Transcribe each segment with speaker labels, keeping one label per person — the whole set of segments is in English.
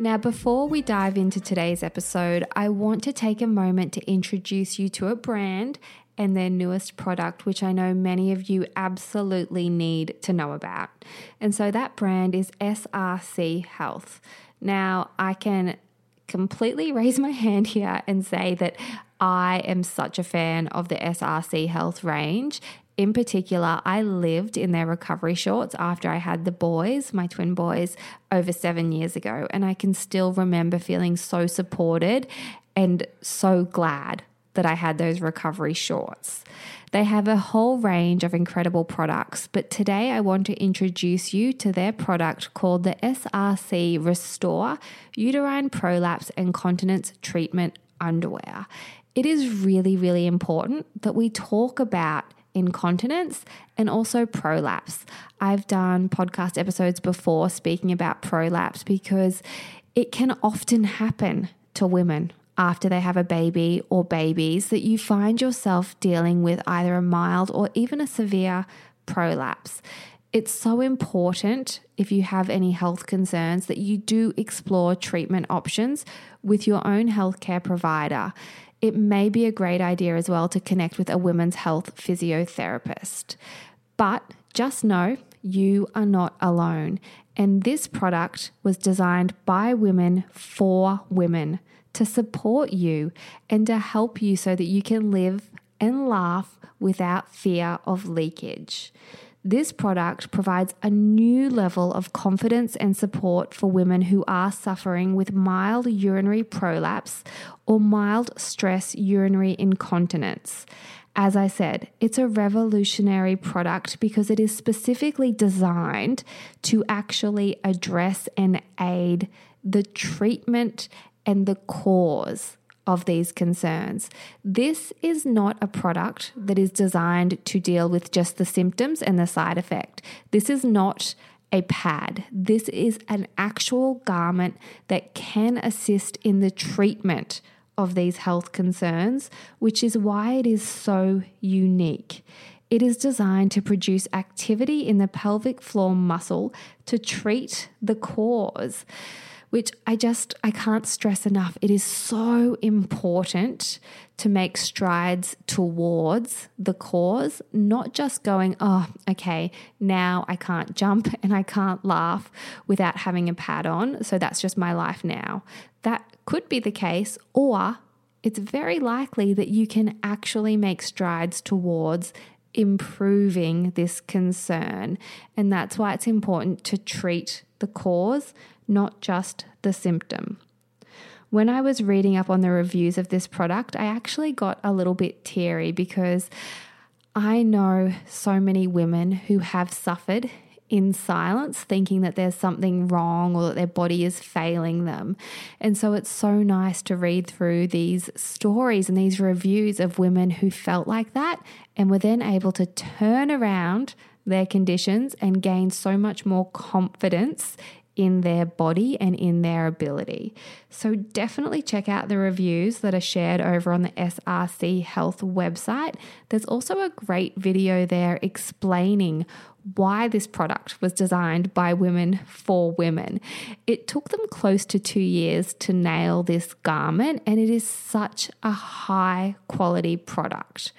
Speaker 1: Now, before we dive into today's episode, I want to take a moment to introduce you to a brand and their newest product, which I know many of you absolutely need to know about. And so that brand is SRC Health. Now, I can completely raise my hand here and say that I am such a fan of the SRC Health range. In particular, I lived in their recovery shorts after I had the boys, my twin boys, over seven years ago. And I can still remember feeling so supported and so glad that I had those recovery shorts. They have a whole range of incredible products, but today I want to introduce you to their product called the SRC Restore Uterine Prolapse and Continence Treatment Underwear. It is really, really important that we talk about incontinence and also prolapse. I've done podcast episodes before speaking about prolapse because it can often happen to women after they have a baby or babies that you find yourself dealing with either a mild or even a severe prolapse. It's so important if you have any health concerns that you do explore treatment options with your own healthcare provider it may be a great idea as well to connect with a women's health physiotherapist. But just know you are not alone. And this product was designed by women for women to support you and to help you so that you can live and laugh without fear of leakage. This product provides a new level of confidence and support for women who are suffering with mild urinary prolapse or mild stress urinary incontinence. As I said, it's a revolutionary product because it is specifically designed to actually address and aid the treatment and the cause of these concerns. This is not a product that is designed to deal with just the symptoms and the side effect. This is not a pad. This is an actual garment that can assist in the treatment of these health concerns, which is why it is so unique. It is designed to produce activity in the pelvic floor muscle to treat the cause which I just I can't stress enough. It is so important to make strides towards the cause, not just going, "Oh, okay, now I can't jump and I can't laugh without having a pad on, so that's just my life now." That could be the case or it's very likely that you can actually make strides towards improving this concern. And that's why it's important to treat the cause not just the symptom. When I was reading up on the reviews of this product, I actually got a little bit teary because I know so many women who have suffered in silence, thinking that there's something wrong or that their body is failing them. And so it's so nice to read through these stories and these reviews of women who felt like that and were then able to turn around their conditions and gain so much more confidence in their body and in their ability. So definitely check out the reviews that are shared over on the SRC Health website. There's also a great video there explaining why this product was designed by women for women. It took them close to two years to nail this garment, and it is such a high quality product.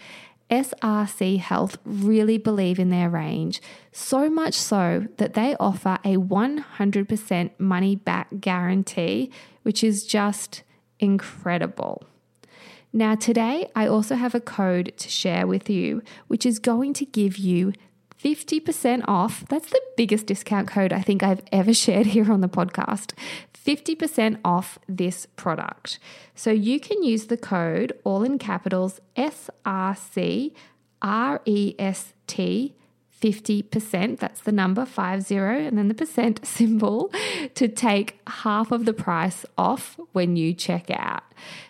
Speaker 1: SRC Health really believe in their range, so much so that they offer a 100% money back guarantee, which is just incredible. Now, today I also have a code to share with you, which is going to give you 50% off. That's the biggest discount code I think I've ever shared here on the podcast. 50% off this product. So you can use the code all in capitals SRC REST 50%, that's the number 50 and then the percent symbol to take half of the price off when you check out.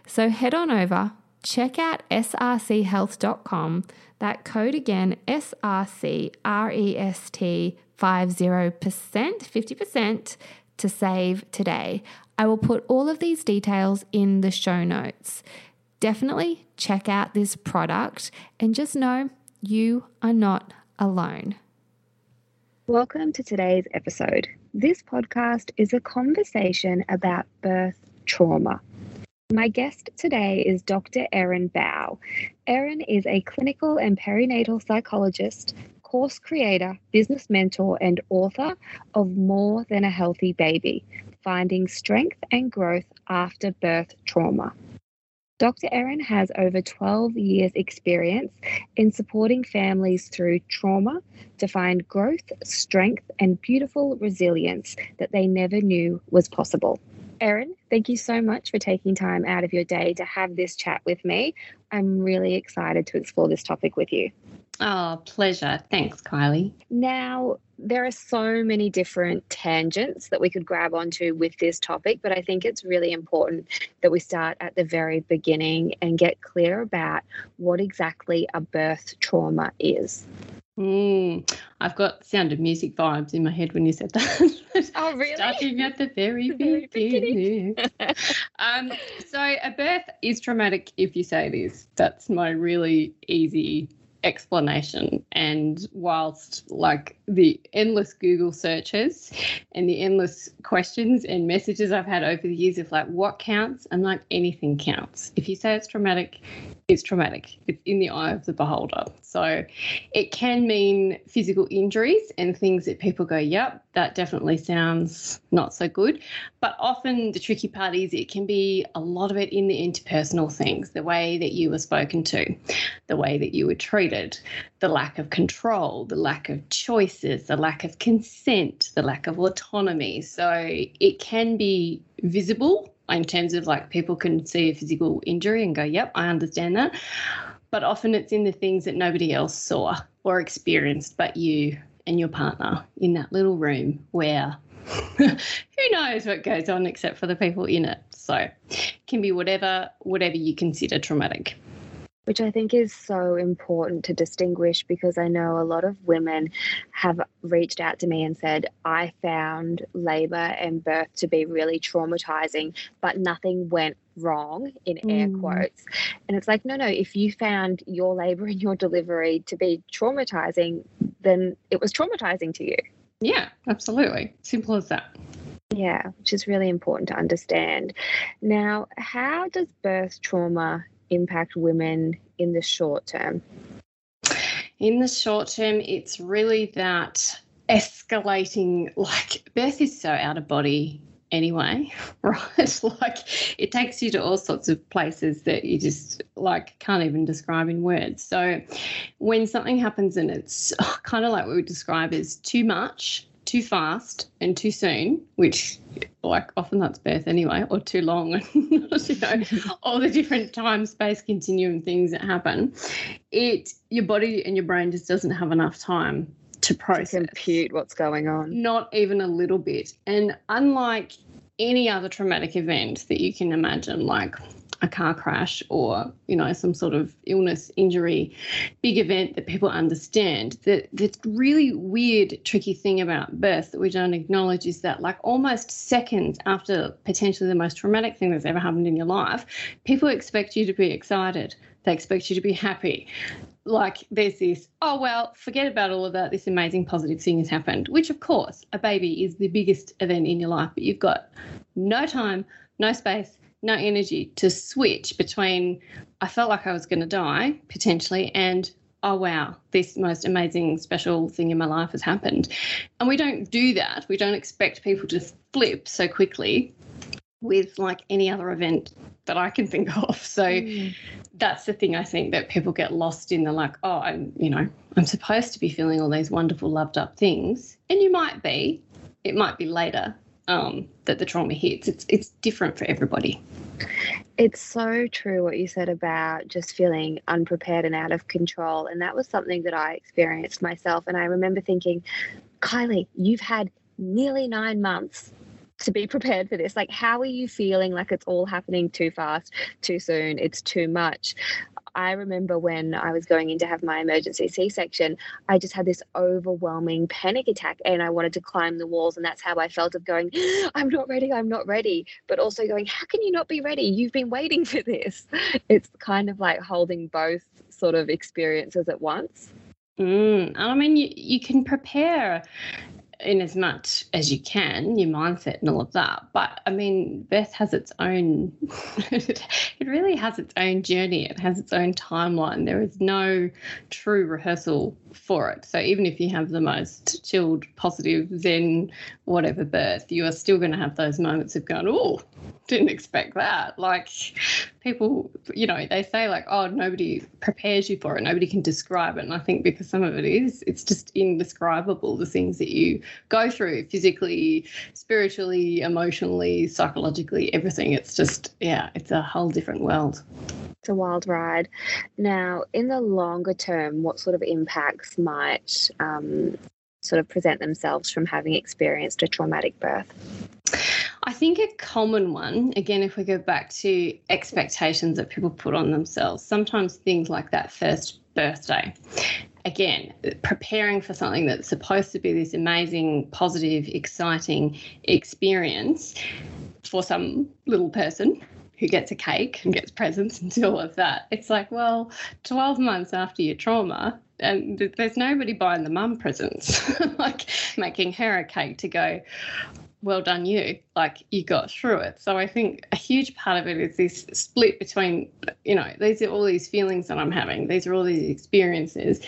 Speaker 1: So head on over, check out srchealth.com. That code again, SRC REST 50%, 50% to save today. I will put all of these details in the show notes. Definitely check out this product and just know you are not alone.
Speaker 2: Welcome to today's episode. This podcast is a conversation about birth trauma. My guest today is Dr. Erin Bowe. Erin is a clinical and perinatal psychologist, course creator, business mentor, and author of More Than a Healthy Baby Finding Strength and Growth After Birth Trauma. Dr. Erin has over 12 years' experience in supporting families through trauma to find growth, strength, and beautiful resilience that they never knew was possible. Erin, thank you so much for taking time out of your day to have this chat with me. I'm really excited to explore this topic with you.
Speaker 3: Oh, pleasure. Thanks, Kylie.
Speaker 2: Now, there are so many different tangents that we could grab onto with this topic, but I think it's really important that we start at the very beginning and get clear about what exactly a birth trauma is.
Speaker 3: Mm, I've got Sound of Music vibes in my head when you said that.
Speaker 2: Oh, really?
Speaker 3: Starting at the very, very beginning. um, so, a birth is traumatic if you say this. That's my really easy explanation. And whilst like the endless Google searches and the endless questions and messages I've had over the years of like what counts, I'm like anything counts. If you say it's traumatic, it's traumatic. It's in the eye of the beholder. So it can mean physical injuries and things that people go, yep, that definitely sounds not so good. But often the tricky part is it can be a lot of it in the interpersonal things, the way that you were spoken to, the way that you were treated, the lack of control, the lack of choices, the lack of consent, the lack of autonomy. So it can be visible in terms of like people can see a physical injury and go, yep, I understand that. But often it's in the things that nobody else saw or experienced but you and your partner in that little room where who knows what goes on except for the people in it. So it can be whatever whatever you consider traumatic
Speaker 2: which I think is so important to distinguish because I know a lot of women have reached out to me and said, I found labor and birth to be really traumatizing, but nothing went wrong in air
Speaker 3: Mm.
Speaker 2: quotes. And it's like, no, no, if you found your labor and your delivery to be traumatizing, then it was traumatizing to you.
Speaker 3: Yeah, absolutely. Simple as that.
Speaker 2: Yeah, which is really important to understand. Now, how does birth trauma impact women in the short term?
Speaker 3: In the short term, it's really that escalating, like, birth is so out of body anyway, right? like, it takes you to all sorts of places that you just, like, can't even describe in words. So, when something happens and it's kind of like what we describe as too much, too fast, and too soon, which, like, often that's birth anyway, or too long, and, you know, all the different time space continuum things that happen it your body and your brain just doesn't have enough time to
Speaker 2: To
Speaker 3: process
Speaker 2: compute what's going on.
Speaker 3: not even a little bit and unlike any other traumatic event that you can imagine like a car crash or you know some sort of illness injury big event that people understand. The, the really weird tricky thing about birth that we don't acknowledge is that like almost seconds after potentially the most traumatic thing that's ever happened in your life people expect you to be excited. They expect you to be happy. Like there's this oh well forget about all of that. This amazing positive thing has happened which of course a baby is the biggest event in your life but you've got no time no space no energy to switch between I felt like I was going to die potentially and oh wow this most amazing special thing in my life has happened. And we don't do that. We don't expect people to flip so quickly with like any other event that I can think of. So mm. that's the thing I think that people get lost in. The like oh I'm you know I'm supposed to be feeling all these wonderful loved up things. And you might be. It might be later um, that the trauma hits. It's it's different for everybody.
Speaker 2: It's so true what you said about just feeling unprepared and out of control. And that was something that I experienced myself. And I remember thinking, Kylie, you've had nearly nine months to be prepared for this. Like, how are you feeling like it's all happening too fast, too soon, it's too much? I remember when I was going in to have my emergency C section, I just had this overwhelming panic attack and I wanted to climb the walls. And that's how I felt of going, I'm not ready, I'm not ready. But also going, how can you not be ready? You've been waiting for this. It's kind of like holding both sort of experiences at once.
Speaker 3: Mm, I mean, you, you can prepare in as much as you can, your mindset and all of that. But I mean, Beth has its own, it really has its own journey. It has its own timeline. There is no true rehearsal for it. So even if you have the most chilled, positive, zen, whatever birth, you are still going to have those moments of going, oh, didn't expect that. Like people, you know, they say like, oh, nobody prepares you for it. Nobody can describe it. And I think because some of it is, it's just indescribable, the things that you go through physically, spiritually, emotionally, psychologically, everything. It's just, yeah, it's a whole different world.
Speaker 2: It's a wild ride. Now, in the longer term, what sort of impacts might um, sort of present themselves from having experienced a traumatic birth?
Speaker 3: I think a common one, again, if we go back to expectations that people put on themselves, sometimes things like that first birthday. Again, preparing for something that's supposed to be this amazing, positive, exciting experience for some little person who gets a cake and gets presents and all of that. It's like, well, 12 months after your trauma, and there's nobody buying the mum presents, like making her a cake to go, well done you. Like you got through it. So i think a huge part of it is this split between you know these are all these feelings that i'm having. These are all these experiences.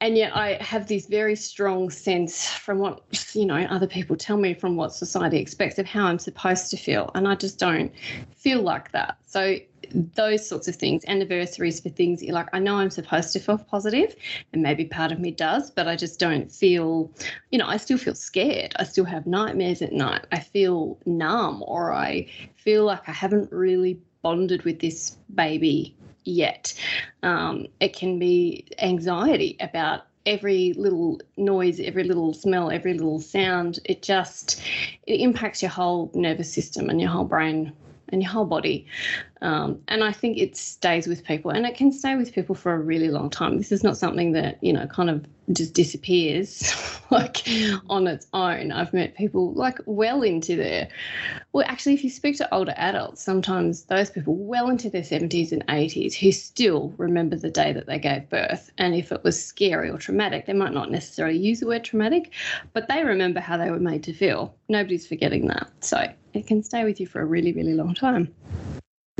Speaker 3: And yet i have this very strong sense from what you know other people tell me from what society expects of how i'm supposed to feel. And i just don't feel like that. So those sorts of things, anniversaries for things you're like, I know I'm supposed to feel positive, and maybe part of me does, but I just don't feel, you know, I still feel scared. I still have nightmares at night. I feel numb, or I feel like I haven't really bonded with this baby yet. Um, it can be anxiety about every little noise, every little smell, every little sound. It just it impacts your whole nervous system and your whole brain and your whole body. Um, and I think it stays with people and it can stay with people for a really long time. This is not something that, you know, kind of just disappears like on its own. I've met people like well into their, well, actually, if you speak to older adults, sometimes those people well into their 70s and 80s who still remember the day that they gave birth. And if it was scary or traumatic, they might not necessarily use the word traumatic, but they remember how they were made to feel. Nobody's forgetting that. So it can stay with you for a really, really long time.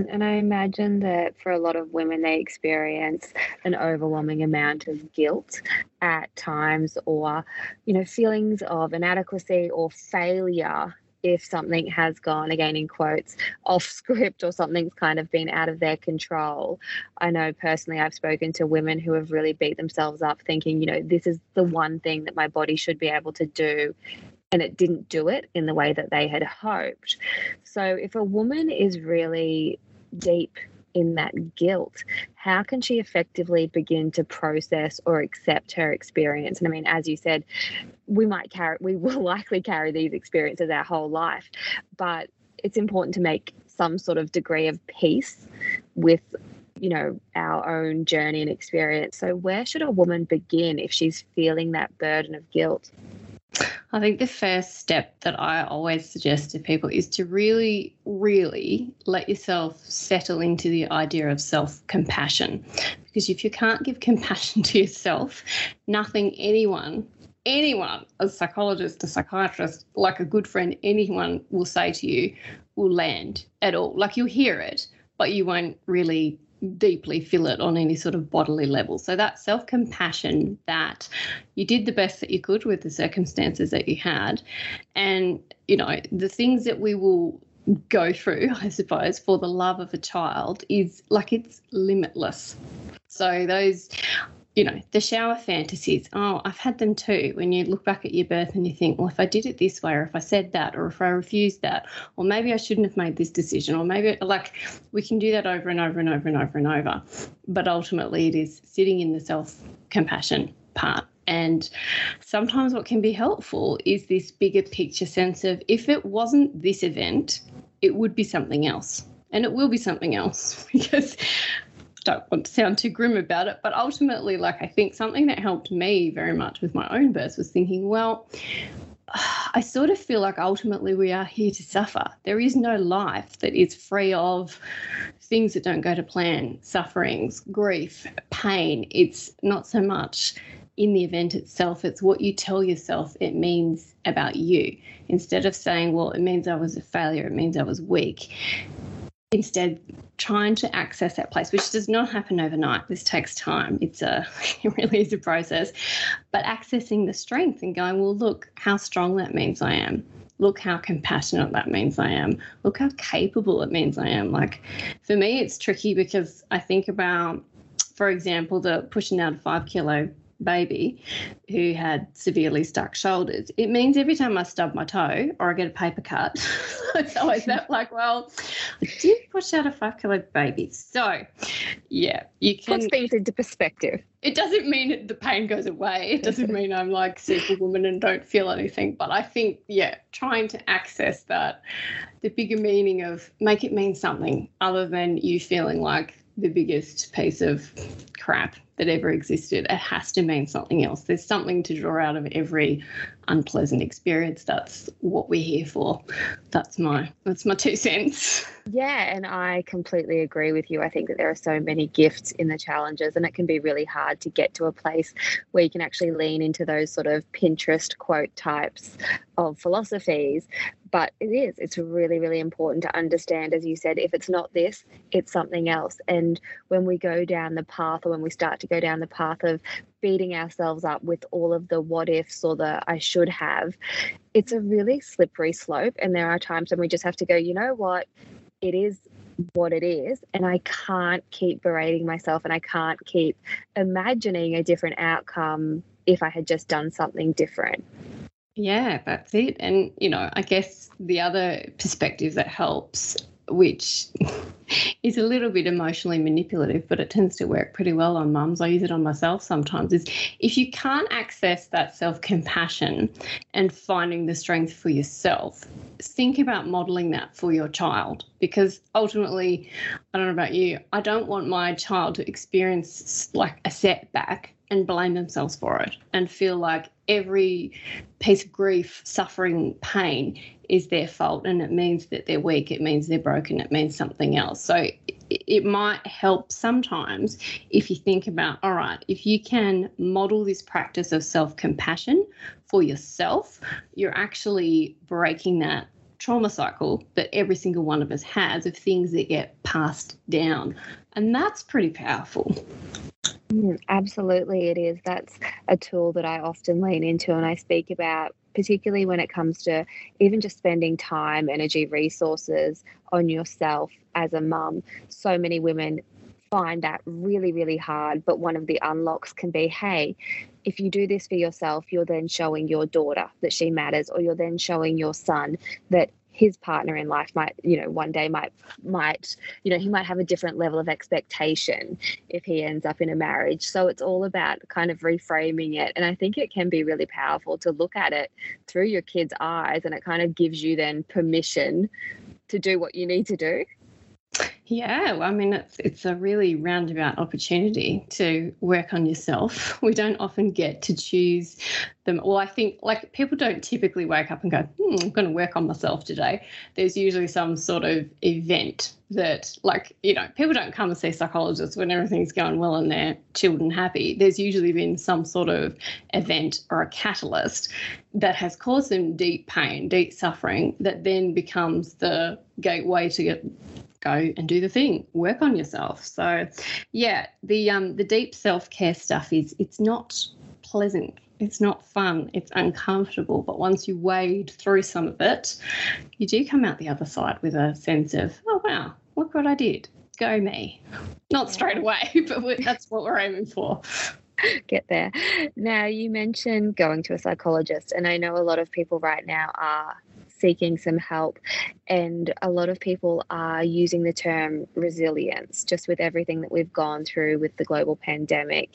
Speaker 2: And I imagine that for a lot of women, they experience an overwhelming amount of guilt at times, or, you know, feelings of inadequacy or failure if something has gone, again in quotes, off script or something's kind of been out of their control. I know personally I've spoken to women who have really beat themselves up thinking, you know, this is the one thing that my body should be able to do and it didn't do it in the way that they had hoped. So, if a woman is really deep in that guilt, how can she effectively begin to process or accept her experience? And I mean, as you said, we might carry, we will likely carry these experiences our whole life, but it's important to make some sort of degree of peace with you know our own journey and experience so where should a woman begin if she's feeling that burden of guilt
Speaker 3: I think the first step that I always suggest to people is to really, really let yourself settle into the idea of self compassion. Because if you can't give compassion to yourself, nothing anyone, anyone, a psychologist, a psychiatrist, like a good friend, anyone will say to you will land at all. Like you'll hear it, but you won't really deeply feel it on any sort of bodily level. So that self compassion that you did the best that you could with the circumstances that you had. And, you know, the things that we will go through, I suppose, for the love of a child is like it's limitless. So those you know, the shower fantasies. Oh, I've had them too. When you look back at your birth and you think, well, if I did it this way, or if I said that, or if I refused that, or maybe I shouldn't have made this decision, or maybe like we can do that over and over and over and over and over. But ultimately, it is sitting in the self compassion part. And sometimes what can be helpful is this bigger picture sense of if it wasn't this event, it would be something else. And it will be something else because don't want to sound too grim about it, but ultimately, like I think something that helped me very much with my own birth was thinking, well, I sort of feel like ultimately we are here to suffer. There is no life that is free of things that don't go to plan, sufferings, grief, pain. It's not so much in the event itself, it's what you tell yourself it means about you. Instead of saying, well, it means I was a failure, it means I was weak, instead trying to access that place which does not happen overnight. This takes time. It's a it really is a process. But accessing the strength and going well look how strong that means i am. Look how compassionate that means i am. Look how capable it means i am. Like for me it's tricky because i think about for example the pushing out five kilo baby who had severely stuck shoulders, it means every time I stub my toe or I get a paper cut, it's always that like, well, I did push out a five kilo baby. So, yeah, you can.
Speaker 2: Puts things into perspective.
Speaker 3: It doesn't mean the pain goes away. It doesn't mean I'm like superwoman and don't feel anything. But I think, yeah, trying to access that, the bigger meaning of make it mean something other than you feeling like the biggest piece of crap that ever existed. It has to mean something else. There's something to draw out of every unpleasant experience. That's what we're here for. That's my that's my two cents.
Speaker 2: Yeah, and I completely agree with you. I think that there are so many gifts in the challenges, and it can be really hard to get to a place where you can actually lean into those sort of Pinterest quote types of philosophies but it is. It's really really important to understand as you said if it's not this it's something else. And when we go down the path or when we start to go down the path of beating ourselves up with all of the what ifs or the i should have it's a really slippery slope. And there are times when we just have to go you know what? It is what it is and I can't keep berating myself and I can't keep imagining a different outcome if I had just done something different.
Speaker 3: Yeah, that's it. And, you know, I guess the other perspective that helps, which is a little bit emotionally manipulative, but it tends to work pretty well on mums. I use it on myself sometimes, is if you can't access that self compassion and finding the strength for yourself, think about modeling that for your child. Because ultimately, I don't know about you, I don't want my child to experience like a setback and blame themselves for it and feel like every piece of grief, suffering, pain is their fault and it means that they're weak, it means they're broken, it means something else. So it, might help sometimes if you think about all right, if you can model this practice of self compassion for yourself, you're actually breaking that trauma cycle that every single one of us has of things that get passed down. And that's pretty powerful.
Speaker 2: Mm, absolutely, it is. That's a tool that I often lean into and I speak about, particularly when it comes to even just spending time, energy, resources on yourself as a mum. So many women find that really, really hard. But one of the unlocks can be hey, if you do this for yourself, you're then showing your daughter that she matters, or you're then showing your son that his partner in life might you know one day might might you know he might have a different level of expectation if he ends up in a marriage so it's all about kind of reframing it and i think it can be really powerful to look at it through your kids eyes and it kind of gives you then permission to do what you need to do?
Speaker 3: Yeah, I mean, it's it's a really roundabout opportunity to work on yourself. We don't often get to choose them. Well, I think like people don't typically wake up and go, hmm, "I'm going to work on myself today." There's usually some sort of event that, like, you know, people don't come and see psychologists when everything's going well and they're chilled and happy. There's usually been some sort of event or a catalyst that has caused them deep pain, deep suffering, that then becomes the gateway to get go and do the thing work on yourself. So yeah the um the deep self-care stuff is it's not pleasant. It's not fun. It's uncomfortable. But once you wade through some of it you do come out the other side with a sense of oh wow look what i did. Go me. Not straight away but that's what we're aiming for.
Speaker 2: Get there. Now you mentioned going to a psychologist and i know a lot of people right now are seeking some help. And a lot of people are using the term resilience just with everything that we've gone through with the global pandemic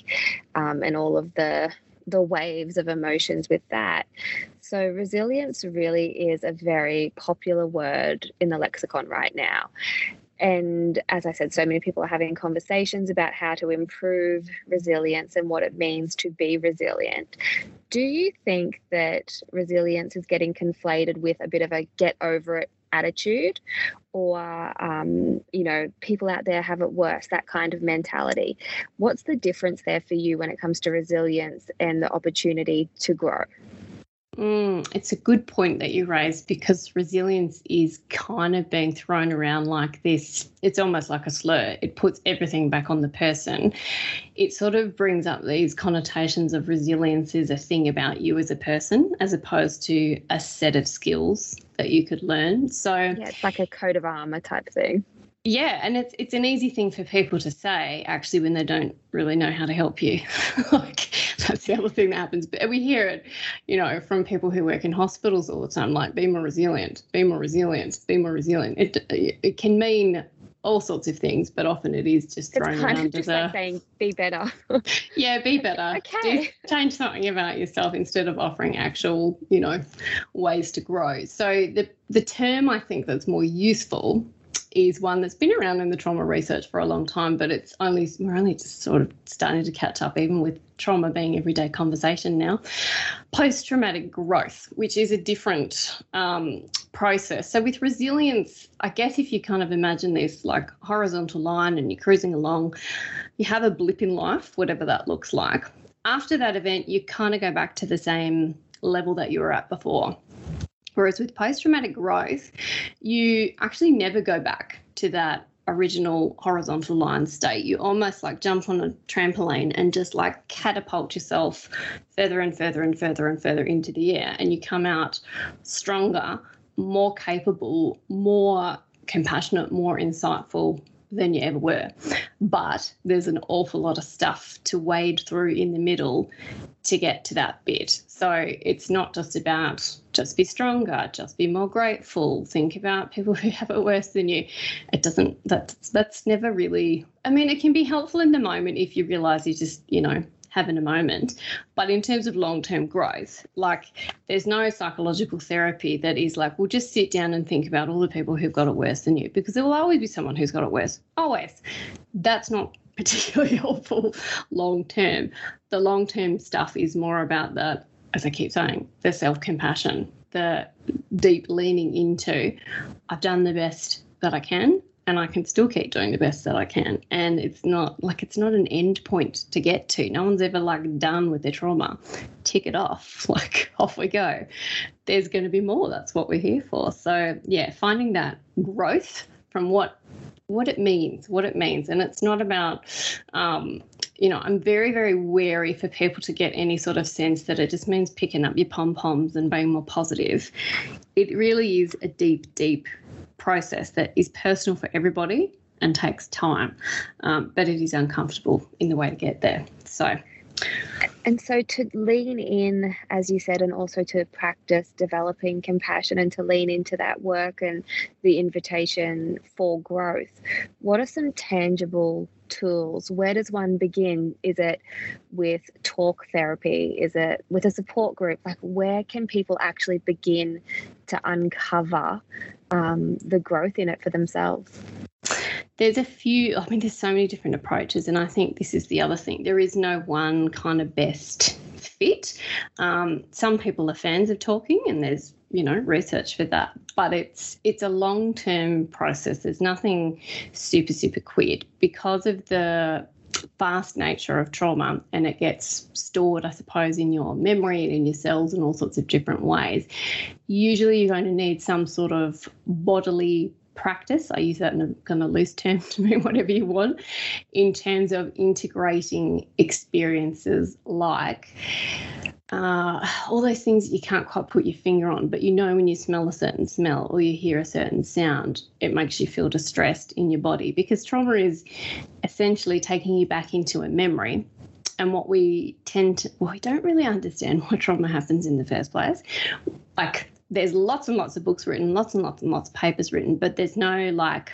Speaker 2: um, and all of the the waves of emotions with that. So, resilience really is a very popular word in the lexicon right now. And as I said, so many people are having conversations about how to improve resilience and what it means to be resilient. Do you think that resilience is getting conflated with a bit of a get over it attitude? Or um, you know people out there have it worse that kind of mentality. What's the difference there for you when it comes to resilience and the opportunity to grow
Speaker 3: Mm, it's a good point that you raised because resilience is kind of being thrown around like this. It's almost like a slur. It puts everything back on the person. It sort of brings up these connotations of resilience is a thing about you as a person, as opposed to a set of skills that you could learn. So,
Speaker 2: yeah, it's like a coat of armor type thing.
Speaker 3: Yeah, and it's it's an easy thing for people to say actually when they don't really know how to help you. like that's the other thing that happens. But we hear it, you know, from people who work in hospitals all the time, like be more resilient, be more resilient, be more resilient. It it can mean all sorts of things, but often it is just thrown
Speaker 2: it's kind of just
Speaker 3: a
Speaker 2: like saying be better.
Speaker 3: yeah, be better.
Speaker 2: Okay.
Speaker 3: Do, change something about yourself instead of offering actual, you know, ways to grow. So the the term I think that's more useful is one that's been around in the trauma research for a long time, but it's only we're only just sort of starting to catch up, even with trauma being everyday conversation now. Post traumatic growth, which is a different um, process. So with resilience, I guess if you kind of imagine this like horizontal line and you're cruising along, you have a blip in life, whatever that looks like. After that event, you kind of go back to the same level that you were at before. Whereas with post traumatic growth, you actually never go back to that original horizontal line state. You almost like jump on a trampoline and just like catapult yourself further and further and further and further into the air. And you come out stronger, more capable, more compassionate, more insightful, than you ever were. But there's an awful lot of stuff to wade through in the middle to get to that bit. So it's not just about just be stronger, just be more grateful, think about people who have it worse than you. It doesn't that's that's never really I mean it can be helpful in the moment if you realize you just, you know, having a moment. But in terms of long term growth, like there's no psychological therapy that is like, we'll just sit down and think about all the people who've got it worse than you, because there will always be someone who's got it worse. Always. That's not particularly helpful long term. The long term stuff is more about the, as I keep saying, the self compassion, the deep leaning into, I've done the best that I can and I can still keep doing the best that I can. And it's not like it's not an end point to get to. No one's ever like done with their trauma. Tick it off, like off we go. There's going to be more. That's what we're here for. So yeah, finding that growth from what what it means, what it means, and it's not about. Um, you know, I'm very, very wary for people to get any sort of sense that it just means picking up your pom poms and being more positive. It really is a deep, deep process that is personal for everybody and takes time, um, but it is uncomfortable in the way to get there. So,
Speaker 2: And so to lean in, as you said, and also to practice developing compassion and to lean into that work and the invitation for growth, what are some tangible tools? Where does one begin? Is it with talk therapy? Is it with a support group? Like, where can people actually begin to uncover um, the growth in it for themselves?
Speaker 3: There's a few i mean there's so many different approaches and i think this is the other thing. There is no one kind of best fit. Um, some people are fans of talking and there's you know research for that but it's it's a long term process. There's nothing super super quick because of the fast nature of trauma and it gets stored i suppose in your memory and in your cells in all sorts of different ways usually you're going to need some sort of bodily practice. I use that in a kind of loose term to mean whatever you want, in terms of integrating experiences like uh, all those things that you can't quite put your finger on, but you know when you smell a certain smell or you hear a certain sound, it makes you feel distressed in your body because trauma is essentially taking you back into a memory. And what we tend to, well, we don't really understand why trauma happens in the first place. Like there's lots and lots of books written, lots and lots and lots of papers written, but there's no like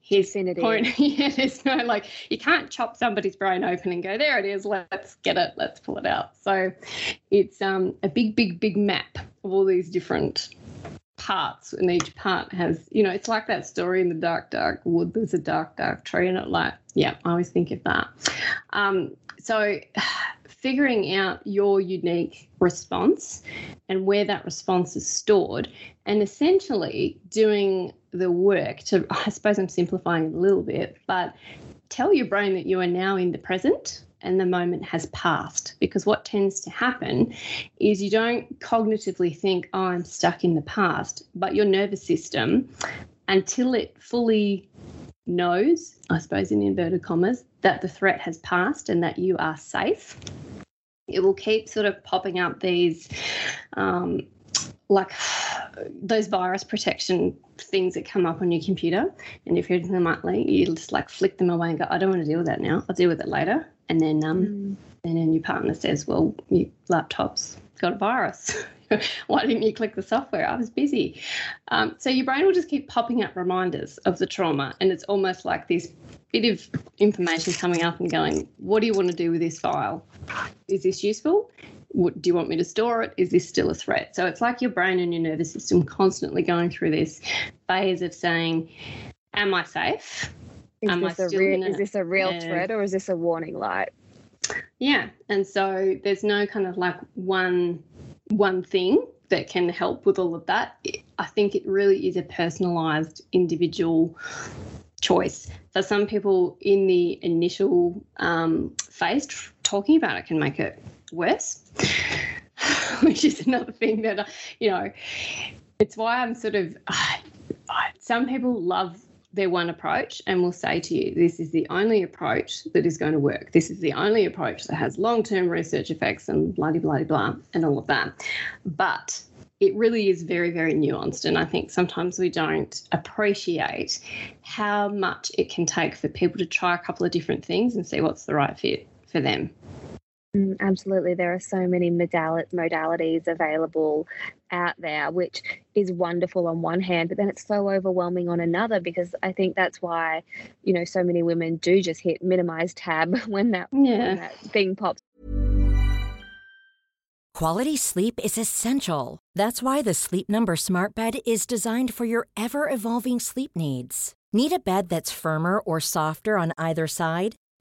Speaker 3: his Definitive. point. yeah, there's no like you can't chop somebody's brain open and go there it is. Let's get it. Let's pull it out. So it's um, a big, big, big map of all these different parts and each part has you know it's like that story in the dark dark wood. There's a dark dark tree and it. Like yeah i always think of that. Um, so figuring out your unique response and where that response is stored, and essentially doing the work to, I suppose I'm simplifying it a little bit, but tell your brain that you are now in the present and the moment has passed. Because what tends to happen is you don't cognitively think, oh, I'm stuck in the past, but your nervous system, until it fully knows, I suppose in inverted commas, that the threat has passed and that you are safe, it will keep sort of popping up these um, like those virus protection things that come up on your computer. And if you're hitting them lightly you just like flick them away and go i don't want to deal with that now. I'll deal with it later and then um mm. and then your partner says well your laptop's got a virus why didn't you click the software i was busy um, so your brain will just keep popping up reminders of the trauma and it's almost like this bit of information coming up and going what do you want to do with this file is this useful? What, do you want me to store it? Is this still a threat? So it's like your brain and your nervous system constantly going through this phase of saying, Am I safe?
Speaker 2: Is, Am this, a real, is this a real uh, threat or is this a warning light?
Speaker 3: Yeah. And so there's no kind of like one one thing that can help with all of that. I think it really is a personalized individual choice. For some people in the initial um, phase, talking about it can make it worse, which is another thing that, you know, it's why I'm sort of, some people love their one approach and will say to you, this is the only approach that is going to work. This is the only approach that has long term research effects and blah, blah, blah, blah, and all of that. But it really is very, very nuanced. And I think sometimes we don't appreciate how much it can take for people to try a couple of different things and see what's the right fit for them.
Speaker 2: Mm, absolutely. There are so many modal- modalities available out there, which is wonderful on one hand, but then it's so overwhelming on another because I think that's why, you know, so many women do just hit minimize tab when that, yeah. when that thing pops.
Speaker 4: Quality sleep is essential. That's why the Sleep Number Smart Bed is designed for your ever evolving sleep needs. Need a bed that's firmer or softer on either side?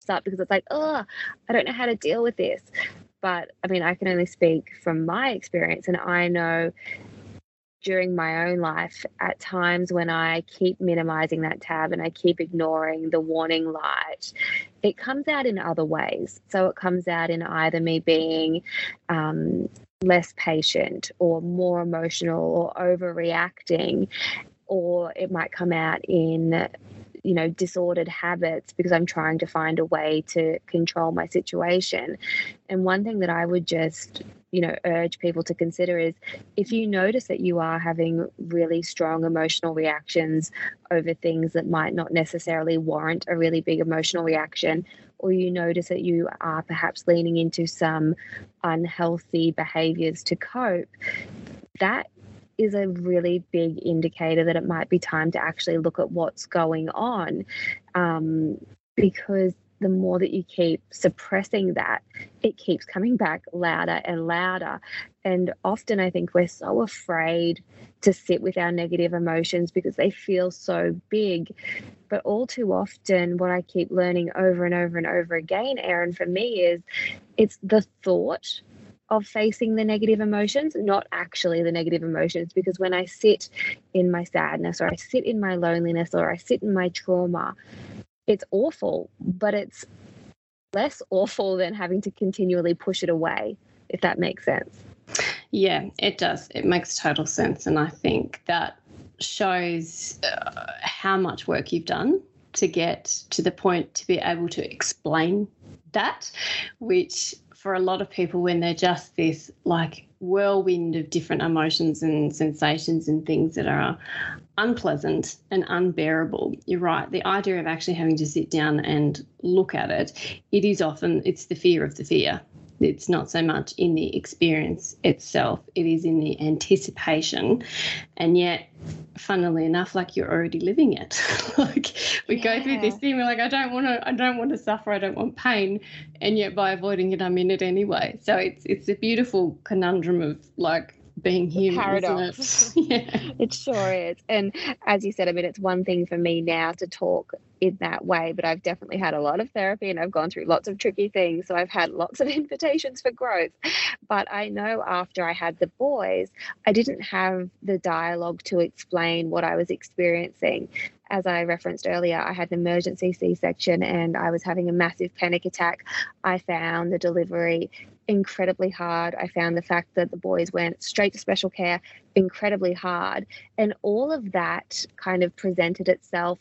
Speaker 2: Start because it's like, oh, I don't know how to deal with this. But I mean, I can only speak from my experience, and I know during my own life at times when I keep minimizing that tab and I keep ignoring the warning light, it comes out in other ways. So it comes out in either me being um, less patient or more emotional or overreacting, or it might come out in you know disordered habits because i'm trying to find a way to control my situation. And one thing that i would just you know urge people to consider is if you notice that you are having really strong emotional reactions over things that might not necessarily warrant a really big emotional reaction or you notice that you are perhaps leaning into some unhealthy behaviors to cope that is a really big indicator that it might be time to actually look at what's going on um, because the more that you keep suppressing that, it keeps coming back louder and louder. And often I think we're so afraid to sit with our negative emotions because they feel so big. But all too often, what I keep learning over and over and over again, Erin, for me is it's the thought of facing the negative emotions, not actually the negative emotions. Because when I sit in my sadness, or I sit in my loneliness, or I sit in my trauma, it's awful, but it's less awful than having to continually push it away, if that makes sense.
Speaker 3: Yeah, it does. It makes total sense. And I think that shows uh, how much work you've done to get to the point to be able to explain that, which for a lot of people when they're just this like whirlwind of different emotions and sensations and things that are unpleasant and unbearable you're right. The idea of actually having to sit down and look at it it is often it's the fear of the fear it's not so much in the experience itself it is in the anticipation. And yet funnily enough like you're already living it. Like we yeah. go through this thing we're like i don't want to i don't want to suffer i don't want pain and yet by avoiding it i'm in it anyway. So it's it's a beautiful conundrum of like being human. Paradox. It? yeah.
Speaker 2: It sure is. And as you said, I mean, it's one thing for me now to talk in that way, but I've definitely had a lot of therapy and I've gone through lots of tricky things. So I've had lots of invitations for growth. But I know after I had the boys, I didn't have the dialogue to explain what I was experiencing as I referenced earlier, I had an emergency C section and I was having a massive panic attack. I found the delivery incredibly hard. I found the fact that the boys went straight to special care incredibly hard. And all of that kind of presented itself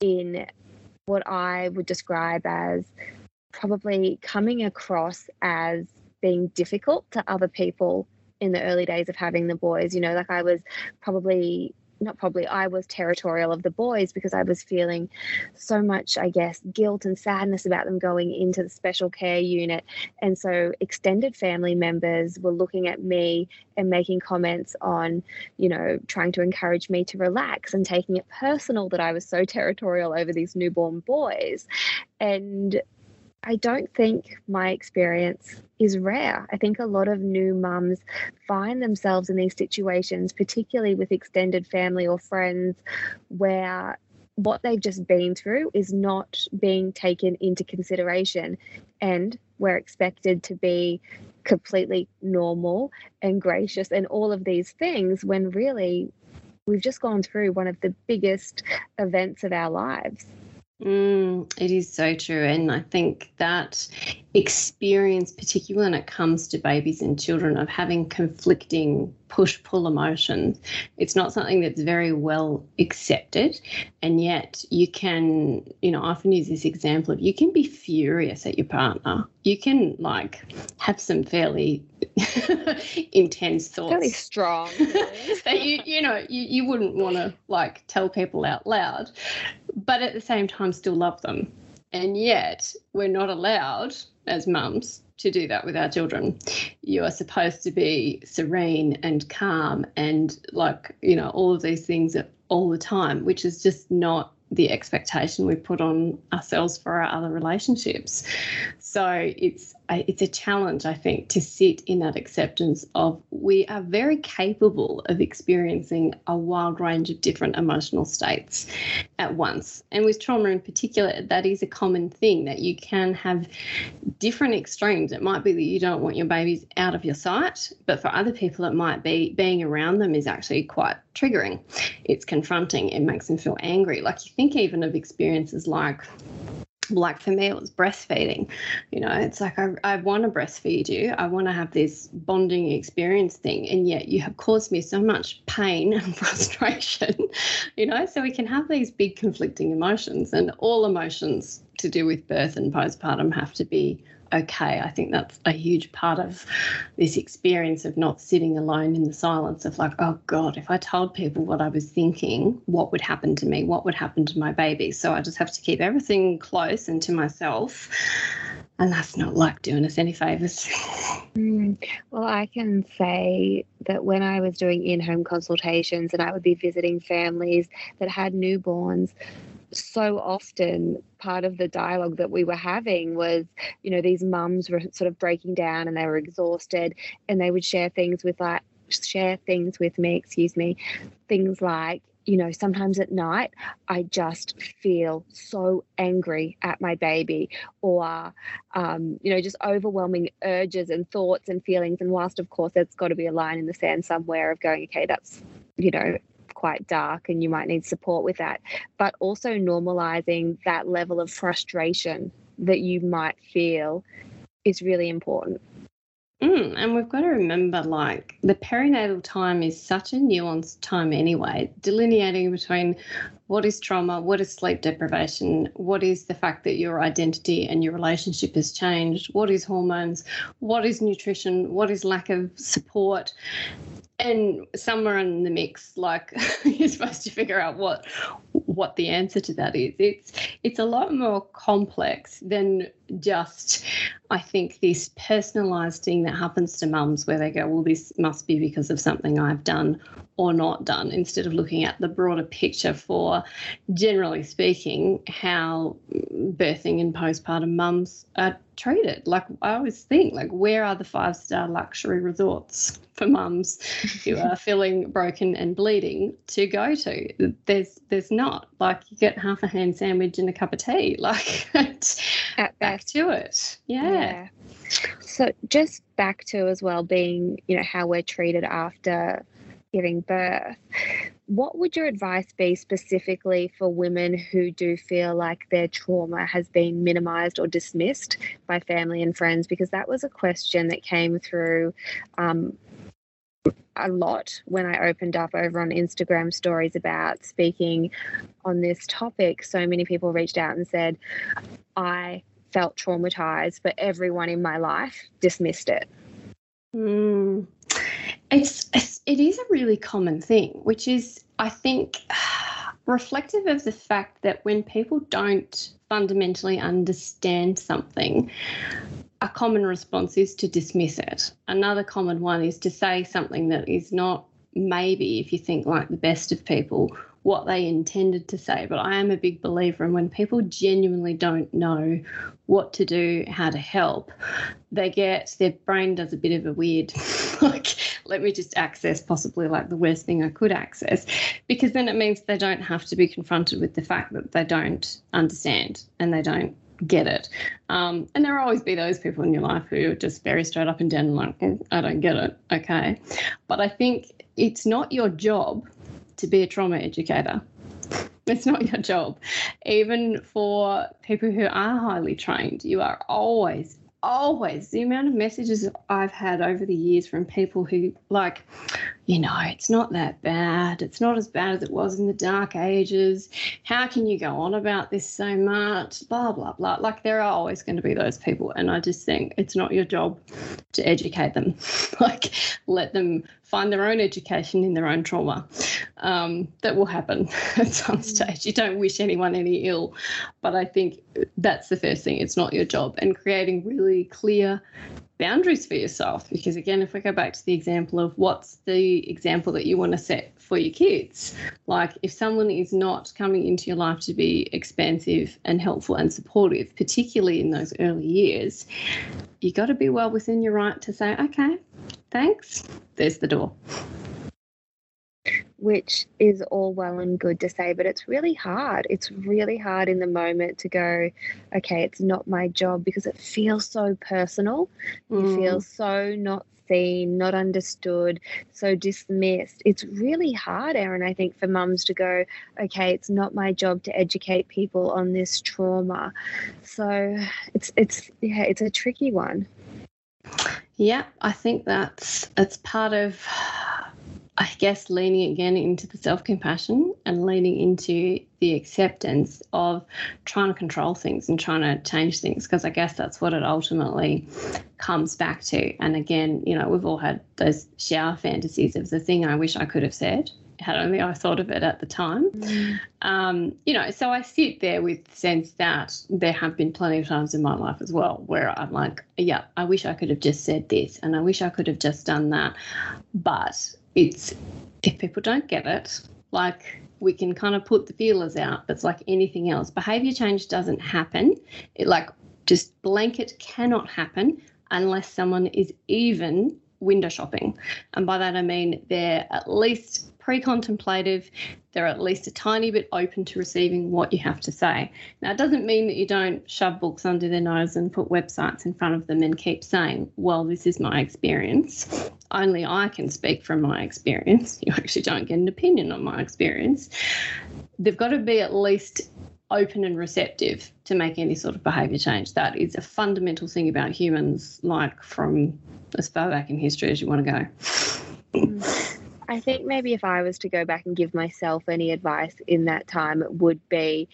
Speaker 2: in what I would describe as probably coming across as being difficult to other people in the early days of having the boys. You know, like I was probably not probably I was territorial of the boys because I was feeling so much, I guess, guilt and sadness about them going into the special care unit. And so extended family members were looking at me and making comments on, you know, trying to encourage me to relax and taking it personal that I was so territorial over these newborn boys. And I don't think my experience is rare. I think a lot of new mums find themselves in these situations, particularly with extended family or friends, where what they've just been through is not being taken into consideration. And we're expected to be completely normal and gracious and all of these things when really we've just gone through one of the biggest events of our lives.
Speaker 3: Mm, it is so true. And I think that experience, particularly when it comes to babies and children, of having conflicting push pull emotions, it's not something that's very well accepted. And yet, you can, you know, I often use this example of you can be furious at your partner. You can, like, have some fairly intense thoughts.
Speaker 2: Fairly strong.
Speaker 3: that you, you know, you, you wouldn't want to, like, tell people out loud but at the same time still love them. And yet, we're not allowed as mums to do that with our children. You are supposed to be serene and calm and, like, you know, all of these things all the time, which is just not the expectation we put on ourselves for our other relationships. So it's it's a challenge, I think, to sit in that acceptance of we are very capable of experiencing a wild range of different emotional states at once. And with trauma in particular, that is a common thing that you can have different extremes. It might be that you don't want your babies out of your sight, but for other people, it might be being around them is actually quite triggering. It's confronting, it makes them feel angry. Like you think even of experiences like like for me it was breastfeeding. You know it's like I, I want to breastfeed you. I want to have this bonding experience thing and yet you have caused me so much pain and frustration you know? So we can have these big conflicting emotions and all emotions to do with birth and postpartum have to be okay. I think that's a huge part of this experience of not sitting alone in the silence of like, oh God, if I told people what I was thinking, what would happen to me? What would happen to my baby? So I just have to keep everything close and to myself. And that's not like doing us any favors.
Speaker 2: Mm, well, I can say that when I was doing in home consultations and I would be visiting families that had newborns, so often part of the dialogue that we were having was you know these mums were sort of breaking down and they were exhausted and they would share things with like share things with me excuse me things like you know sometimes at night i just feel so angry at my baby or um, you know just overwhelming urges and thoughts and feelings. And whilst of course there's got to be a line in the sand somewhere of going okay that's you know quite dark and you might need support with that. But also normalizing that level of frustration that you might feel is really important.
Speaker 3: Mm, and we've got to remember like the perinatal time is such a nuanced time anyway, delineating between what is trauma, what is sleep deprivation, what is the fact that your identity and your relationship has changed, what is hormones, what is nutrition, what is lack of support and somewhere in the mix like you're supposed to figure out what what the answer to that is. It's it's a lot more complex than just i think this personalized thing that happens to mums where they go well this must be because of something i've done or not done instead of looking at the broader picture for generally speaking how birthing and postpartum mums are treated. Like i always think like where are the five star luxury resorts for mums who are feeling broken and bleeding to go to? There's there's not. Like you get half a ham sandwich and a cup of tea. Like back to it. Yeah. yeah.
Speaker 2: So just back to as well being you know how we're treated after giving birth. What would your advice be specifically for women who do feel like their trauma has been minimized or dismissed by family and friends? Because that was a question that came through. Um, a lot when I opened up over on Instagram stories about speaking on this topic. So many people reached out and said, I felt traumatized, but everyone in my life dismissed it.
Speaker 3: Mm. It's, it's it is a really common thing, which is I think reflective of the fact that when people don't fundamentally understand something, a common response is to dismiss it. Another common one is to say something that is not maybe if you think like the best of people what they intended to say. But I am a big believer in when people genuinely don't know what to do, how to help, they get their brain does a bit of a weird, like, let me just access possibly like the worst thing I could access, because then it means they don't have to be confronted with the fact that they don't understand and they don't get it. Um, and there will always be those people in your life who are just very straight up and down, like, oh, I don't get it. Okay. But I think it's not your job to be a trauma educator. It's not your job. Even for people who are highly trained, you are always, always the amount of messages I've had over the years from people who, like, you know, it's not that bad. It's not as bad as it was in the dark ages. How can you go on about this so much? Blah, blah, blah. Like, there are always going to be those people. And I just think it's not your job to educate them. like, let them find their own education in their own trauma. Um, that will happen at some mm. stage. You don't wish anyone any ill, but I think that's the first thing. It's not your job. And creating really clear boundaries for yourself. Because again, if we go back to the example of what's the example that you want to set for your kids, like if someone is not coming into your life to be expansive and helpful and supportive, particularly in those early years, you got to be well within your right to say, okay, thanks, there's the door
Speaker 2: which is all well and good to say, but it's really hard. It's really hard in the moment to go, okay, it's not my job because it feels so personal. Mm. You feel so not seen, not understood, so dismissed. It's really hard, Erin, I think, for mums to go, okay, it's not my job to educate people on this trauma. So it's it's yeah, it's a tricky one.
Speaker 3: Yeah, I think that's it's part of I guess leaning again into the self compassion and leaning into the acceptance of trying to control things and trying to change things because I guess that's what it ultimately comes back to. And again, you know, we've all had those shower fantasies of the thing I wish I could have said had only I thought of it at the time. Mm. Um, you know, so I sit there with the sense that there have been plenty of times in my life as well where I'm like, yeah, I wish I could have just said this and I wish I could have just done that. But it's if people don't get it, like we can kind of put the feelers out, but it's like anything else. Behavior change doesn't happen. It like just blanket cannot happen unless someone is even window shopping. And by that I mean they're at least pre contemplative, they're at least a tiny bit open to receiving what you have to say. Now, it doesn't mean that you don't shove books under their nose and put websites in front of them and keep saying, well, this is my experience. Only I can speak from my experience. You actually don't get an opinion on my experience. They've got to be at least open and receptive to make any sort of behavior change. That is a fundamental thing about humans, like from as far back in history as you want to go.
Speaker 2: Mm. I think maybe if I was to go back and give myself any advice in that time, it would be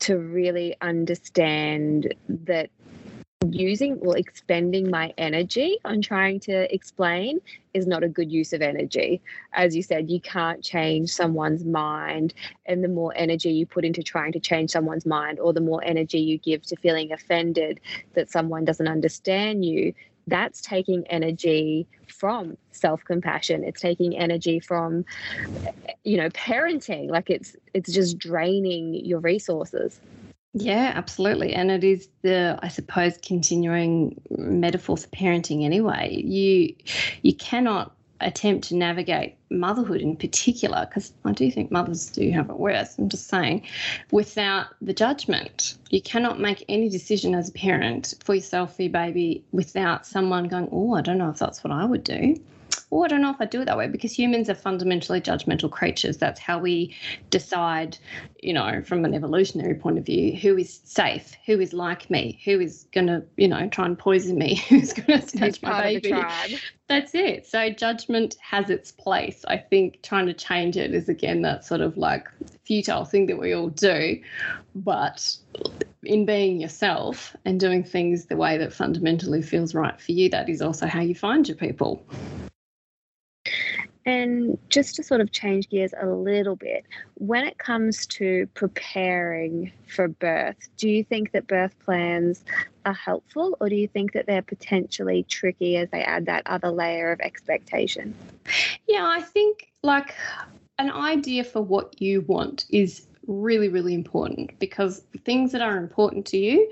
Speaker 2: to really understand that using well expending my energy on trying to explain is not a good use of energy. As you said you can't change someone's mind and the more energy you put into trying to change someone's mind or the more energy you give to feeling offended that someone doesn't understand you that's taking energy from self-compassion it's taking energy from you know parenting like it's it's just draining your resources
Speaker 3: yeah, absolutely. And it is the, I suppose, continuing metaphor for parenting anyway. You you cannot attempt to navigate motherhood in particular, because I do think mothers do have it worse, I'm just saying, without the judgment. You cannot make any decision as a parent for yourself, for your baby, without someone going, Oh, I don't know if that's what I would do oh, I don't know if I do it that way because humans are fundamentally judgmental creatures. That's how we decide, you know, from an evolutionary point of view, who is safe, who is like me, who is going to, you know, try and poison me, who's going to snatch my baby. That's it. So judgment has its place. I think trying to change it is, again, that sort of like futile thing that we all do. But in being yourself and doing things the way that fundamentally feels right for you, that is also how you find your people.
Speaker 2: And just to sort of change gears a little bit, when it comes to preparing for birth, do you think that birth plans are helpful or do you think that they're potentially tricky as they add that other layer of expectation?
Speaker 3: Yeah, I think like an idea for what you want is really, really important because things that are important to you,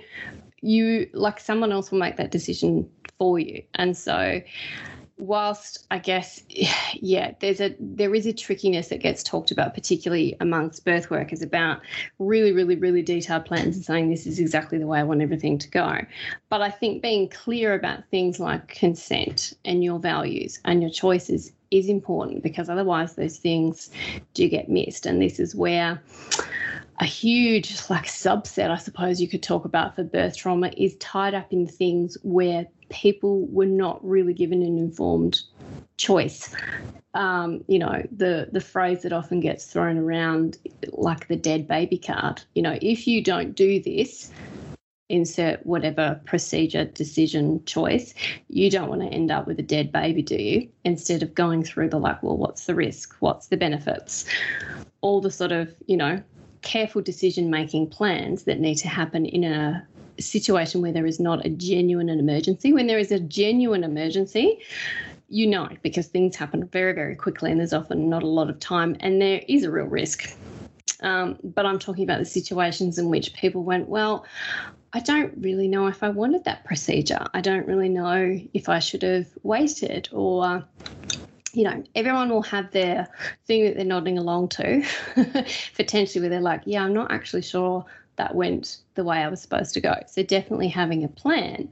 Speaker 3: you like someone else will make that decision for you. And so whilst I guess yeah, there's a there is a trickiness that gets talked about, particularly amongst birth workers, about really, really, really detailed plans and saying this is exactly the way I want everything to go. But I think being clear about things like consent and your values and your choices is important because otherwise those things do get missed. And this is where a huge like subset, I suppose you could talk about for birth trauma is tied up in things where people were not really given an informed choice. Um, you know, the the phrase that often gets thrown around, like the dead baby card. You know, if you don't do this, insert whatever procedure, decision, choice, you don't want to end up with a dead baby, do you? Instead of going through the like, well, what's the risk? What's the benefits? All the sort of, you know, careful decision making plans that need to happen in a situation where there is not a genuine emergency. When there is a genuine emergency, you know because things happen very, very quickly and there's often not a lot of time and there is a real risk. Um, but I'm talking about the situations in which people went, well, I don't really know if I wanted that procedure. I don't really know if I should have waited or you know, everyone will have their thing that they're nodding along to, potentially where they're like, yeah, I'm not actually sure that went the way I was supposed to go. So, definitely having a plan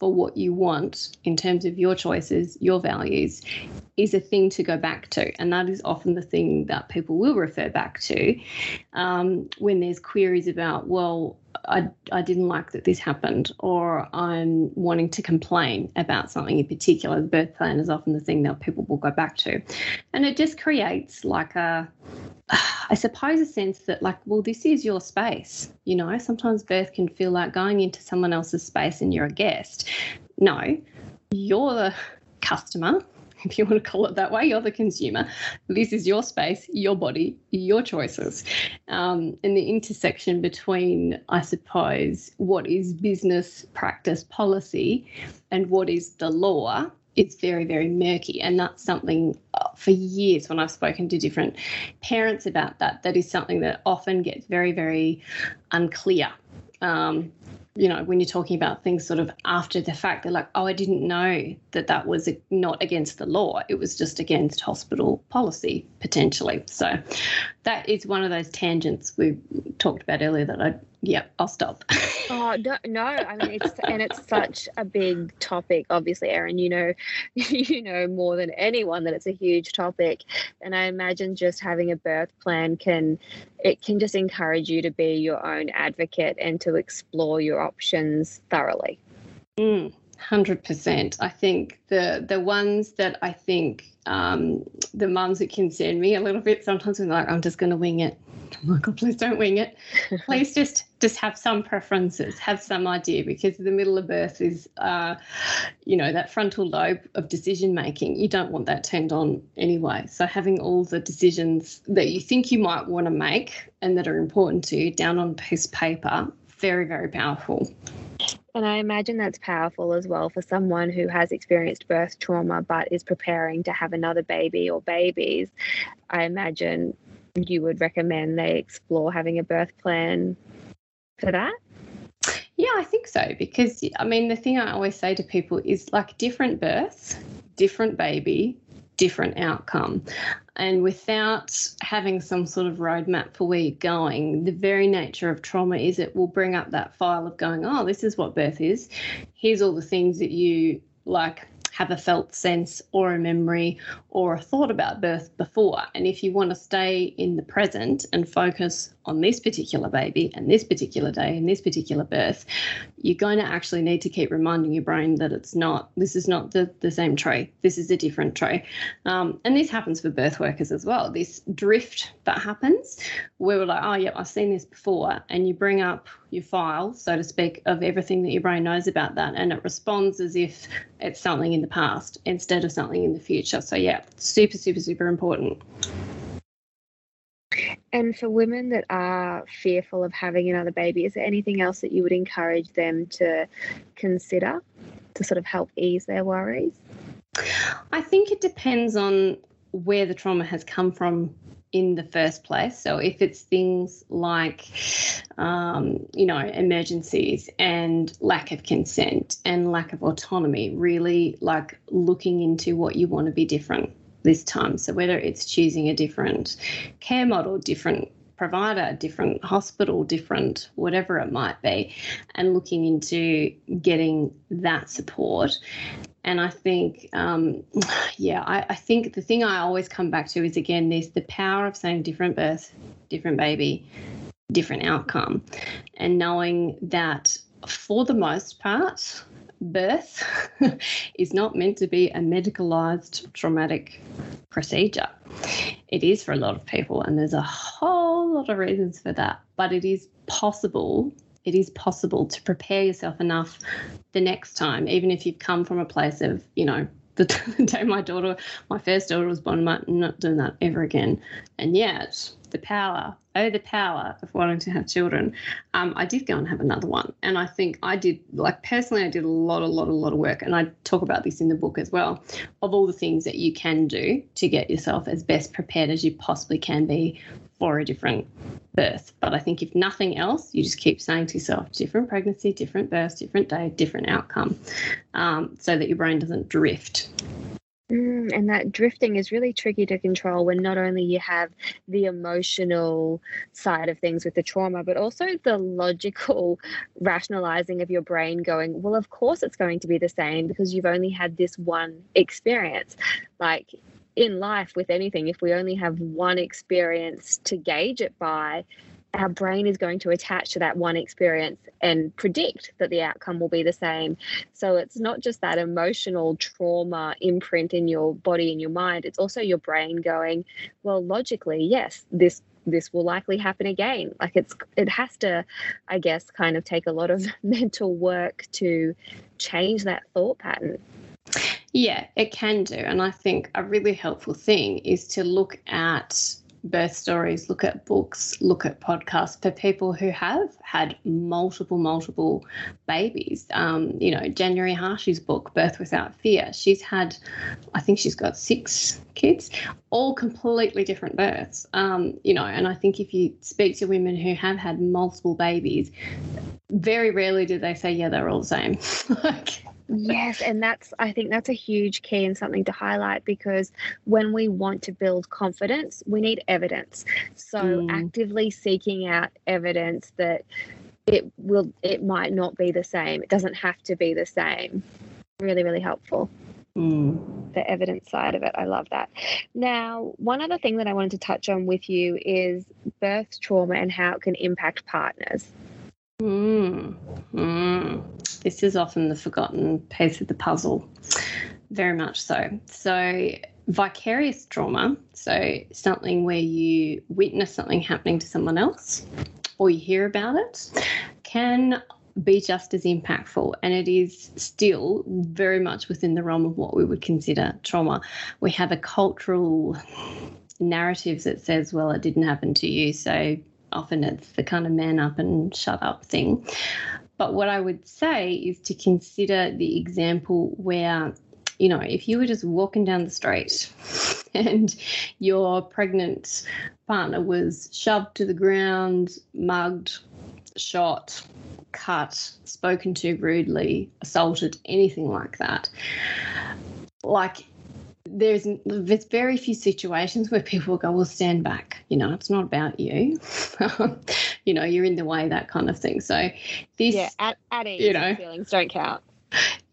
Speaker 3: for what you want in terms of your choices, your values, is a thing to go back to. And that is often the thing that people will refer back to um, when there's queries about, well, I, I didn't like that this happened, or I'm wanting to complain about something in particular. The birth plan is often the thing that people will go back to. And it just creates like a, I suppose, a sense that, like, well, this is your space. You know, sometimes birth can feel like going into someone else's space and you're a guest. No, you're the customer if you want to call it that way, you're the consumer. This is your space, your body, your choices. Um, and the intersection between, I suppose, what is business practice policy and what is the law it's very, very murky. And that's something uh, for years when I've spoken to different parents about that, that is something that often gets very, very unclear. Um, you know, when you're talking about things sort of after the fact, they're like, oh, I didn't know that that was not against the law. It was just against hospital policy, potentially. So that is one of those tangents we talked about earlier that I yeah, I'll stop.
Speaker 2: oh no, no, I mean it's and it's such a big topic. Obviously, Erin, you know, you know more than anyone that it's a huge topic, and I imagine just having a birth plan can it can just encourage you to be your own advocate and to explore your options thoroughly.
Speaker 3: Mm. Hundred percent. I think the the ones that I think um, the mums that concern me a little bit sometimes I'm like I'm just going to wing it. Oh my God, please don't wing it. Please just just have some preferences, have some idea, because the middle of birth is, uh, you know, that frontal lobe of decision making. You don't want that turned on anyway. So having all the decisions that you think you might want to make and that are important to you down on piece of paper, very very powerful.
Speaker 2: And I imagine that's powerful as well for someone who has experienced birth trauma but is preparing to have another baby or babies. I imagine you would recommend they explore having a birth plan for that?
Speaker 3: Yeah, I think so. Because, I mean, the thing I always say to people is like different birth, different baby, different outcome. And without having some sort of roadmap for where you're going, the very nature of trauma is it will bring up that file of going, oh, this is what birth is. Here's all the things that you like have a felt sense or a memory or a thought about birth before. And if you want to stay in the present and focus on this particular baby and this particular day and this particular birth, you're going to actually need to keep reminding your brain that it's not, this is not the, the same tray, this is a different tray. Um, and this happens for birth workers as well. This drift that happens where we're like, oh, yeah, I've seen this before. And you bring up your file, so to speak, of everything that your brain knows about that. And it responds as if it's something in the past instead of something in the future. So, yeah, super, super, super important.
Speaker 2: And for women that are fearful of having another baby, is there anything else that you would encourage them to consider to sort of help ease their worries?
Speaker 3: I think it depends on where the trauma has come from in the first place. So if it's things like, um, you know, emergencies and lack of consent and lack of autonomy, really like looking into what you want to be different this time. So whether it's choosing a different care model, different provider, different hospital, different whatever it might be, and looking into getting that support. And I think, um, yeah, I, I think the thing I always come back to is again, there's the power of saying different birth, different baby, different outcome, and knowing that for the most part, birth is not meant to be a medicalized traumatic procedure. It is for a lot of people, and there's a whole lot of reasons for that, but it is possible. It is possible to prepare yourself enough the next time, even if you've come from a place of, you know, the, the day my daughter, my first daughter was born, I'm not doing that ever again. And yet, the power, oh, the power of wanting to have children. Um, I did go and have another one. And I think I did, like personally, I did a lot, a lot, a lot of work. And I talk about this in the book as well of all the things that you can do to get yourself as best prepared as you possibly can be for a different birth. But I think if nothing else, you just keep saying to yourself, different pregnancy, different birth, different day, different outcome, um, so that your brain doesn't drift.
Speaker 2: Mm, and that drifting is really tricky to control when not only you have the emotional side of things with the trauma, but also the logical rationalizing of your brain going, well, of course it's going to be the same because you've only had this one experience. Like in life, with anything, if we only have one experience to gauge it by, our brain is going to attach to that one experience and predict that the outcome will be the same. So it's not just that emotional trauma imprint in your body and your mind, it's also your brain going, well, logically, yes, this this will likely happen again like it's it has to i guess kind of take a lot of mental work to change that thought pattern
Speaker 3: yeah it can do and i think a really helpful thing is to look at birth stories, look at books, look at podcasts for people who have had multiple, multiple babies. Um, you know, January Harshe's book, Birth Without Fear, she's had, I think she's got six kids, all completely different births. Um, you know, and I think if you speak to women who have had multiple babies, very rarely do they say, yeah, they're all the same. like,
Speaker 2: Yes, and that's I think that's a huge key and something to highlight because when we want to build confidence, we need evidence. So mm. actively seeking out evidence that it will it might not be the same. It doesn't have to be the same. Really, really helpful. Mm. The evidence side of it. I love that. Now, one other thing that I wanted to touch on with you is birth trauma and how it can impact partners.
Speaker 3: Mm. Mm. This is often the forgotten piece of the puzzle, very much so. So, vicarious trauma, so something where you witness something happening to someone else or you hear about it, can be just as impactful and it is still very much within the realm of what we would consider trauma. We have a cultural narrative that says, well, it didn't happen to you, so often it's the kind of man up and shut up thing. But what I would say is to consider the example where, you know, if you were just walking down the street and your pregnant partner was shoved to the ground, mugged, shot, cut, spoken to rudely, assaulted, anything like that. Like there's there's very few situations where people go, "Well, stand back." You know, it's not about you. you know, you're in the way, that kind of thing. So this,
Speaker 2: yeah, at, at ease, you know, feelings don't count.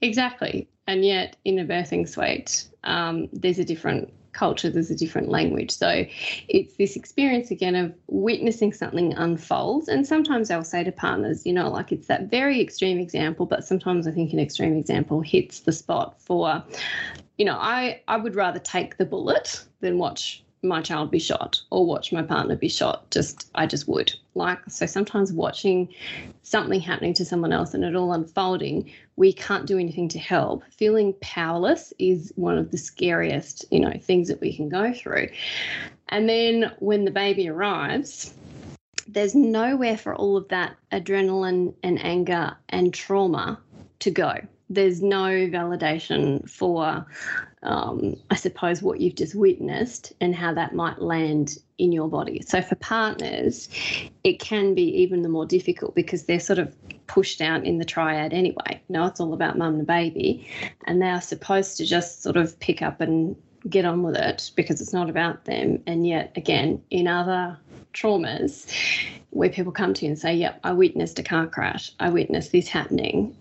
Speaker 3: Exactly, and yet in a birthing suite, um, there's a different culture, there's a different language. So it's this experience again of witnessing something unfold. And sometimes I'll say to partners, you know, like it's that very extreme example, but sometimes I think an extreme example hits the spot for you know, I, I would rather take the bullet than watch my child be shot or watch my partner be shot. Just, I just would. Like, so sometimes watching something happening to someone else and it all unfolding, we can't do anything to help. Feeling powerless is one of the scariest, you know, things that we can go through. And then when the baby arrives, there's nowhere for all of that adrenaline and anger and trauma to go there's no validation for, um, I suppose, what you've just witnessed and how that might land in your body. So for partners, it can be even the more difficult because they're sort of pushed out in the triad anyway. Know, it's all about mum and baby, and they are supposed to just sort of pick up and get on with it because it's not about them. And yet, again, in other traumas, where people come to you and say, Yep, I witnessed a car crash, I witnessed this happening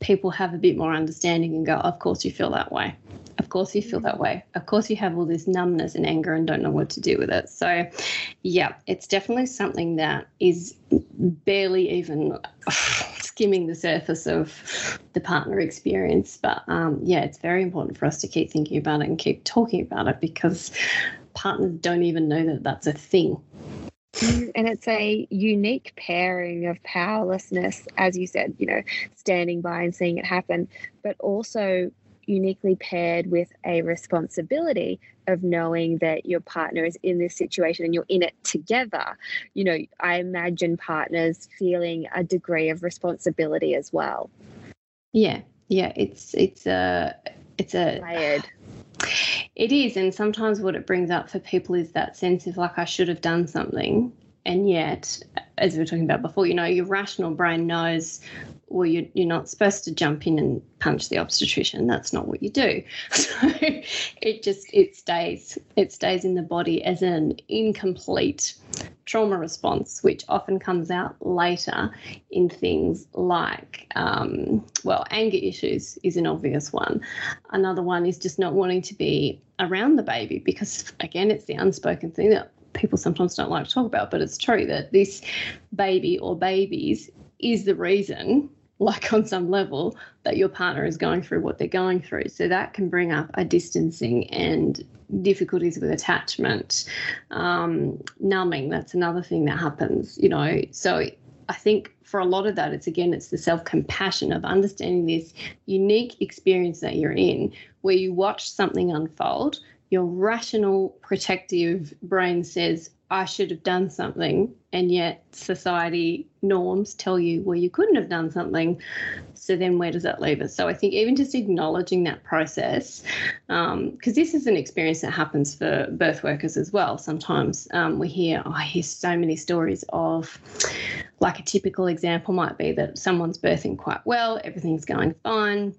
Speaker 3: people have a bit more understanding and go, of course you feel that way. Of course you feel that way. Of course you have all this numbness and anger and don't know what to do with it. So, yeah, it's definitely something that is barely even skimming the surface of the partner experience. But um, yeah, it's very important for us to keep thinking about it and keep talking about it because partners don't even know that that's a thing.
Speaker 2: Mm, and it's a unique pairing of powerlessness, as you said, you know, standing by and seeing it happen, but also uniquely paired with a responsibility of knowing that your partner is in this situation and you're in it together. You know, I imagine partners feeling a degree of responsibility as well.
Speaker 3: Yeah, yeah, it's it's a it's a
Speaker 2: layered.
Speaker 3: It is, and sometimes what it brings up for people is that sense of like I should have done something, and yet, as we were talking about before, you know, your rational brain knows, well, you're, you're not supposed to jump in and punch the obstetrician. That's not what you do. So it just it stays it stays in the body as an incomplete trauma response, which often comes out later in things like, um, well, anger issues is an obvious one. Another one is just not wanting to be around the baby because, again, it's the unspoken thing that people sometimes don't like to talk about, but it's true that this baby or babies is the reason, like on some level, that your partner is going through what they're going through. So that can bring up a distancing and difficulties with attachment, um, numbing. That's another thing that happens, you know. So I think for a lot of that, it's again, it's the self compassion of understanding this unique experience that you're in, where you watch something unfold your rational protective brain says, I should have done something, and yet society norms tell you, well, you couldn't have done something. So then where does that leave us? So I think even just acknowledging that process, because um, this is an experience that happens for birth workers as well. Sometimes um, we hear, oh, I hear so many stories of, like a typical example might be that someone's birthing quite well, everything's going fine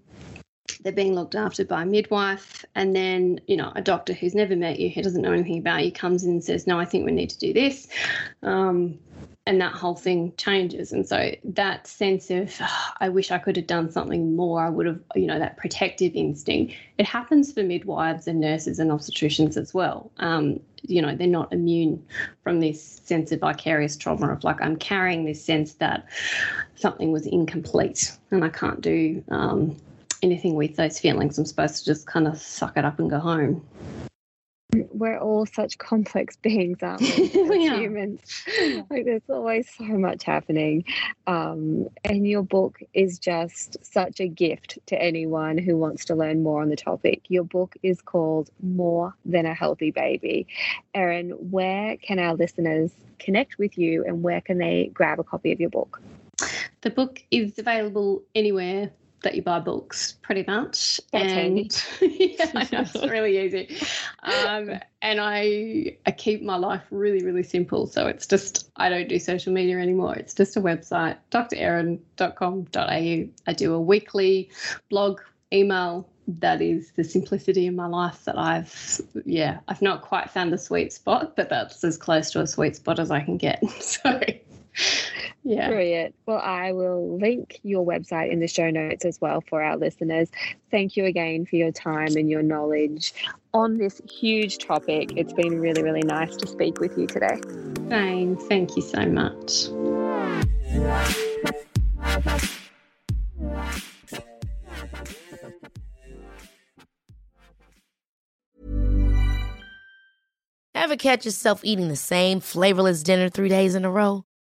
Speaker 3: they're being looked after by a midwife and then you know a doctor who's never met you who doesn't know anything about you comes in and says no i think we need to do this. Um, and that whole thing changes. And so that sense of oh, i wish i could have done something more. I would have you know that protective instinct. It happens for midwives and nurses and obstetricians as well. Um, you know they're not immune from this sense of vicarious trauma of like i'm carrying this sense that something was incomplete and i can't do um, anything with those feelings. I'm supposed to just kind of suck it up and go home.
Speaker 2: We're all such complex beings, aren't we? we humans. Like there's always so much happening. Um, and your book is just such a gift to anyone who wants to learn more on the topic. Your book is called More Than a Healthy Baby. Erin, where can our listeners connect with you and where can they grab a copy of your book?
Speaker 3: The book is available anywhere that you buy books pretty much.
Speaker 2: That's and
Speaker 3: yeah, I know, it's really easy. Um, and I I keep my life really, really simple. So it's just I don't do social media anymore. It's just a website, doctorerin.com.au. I do a weekly blog email that is the simplicity in my life that I've yeah, I've not quite found the sweet spot, but that's as close to a sweet spot as I can get. So
Speaker 2: yeah. Brilliant. Well, I will link your website in the show notes as well for our listeners. Thank you again for your time and your knowledge on this huge topic. It's been really, really nice to speak with you today.
Speaker 3: Fine. Thank you so much.
Speaker 5: Ever catch yourself eating the same flavorless dinner three days in a row?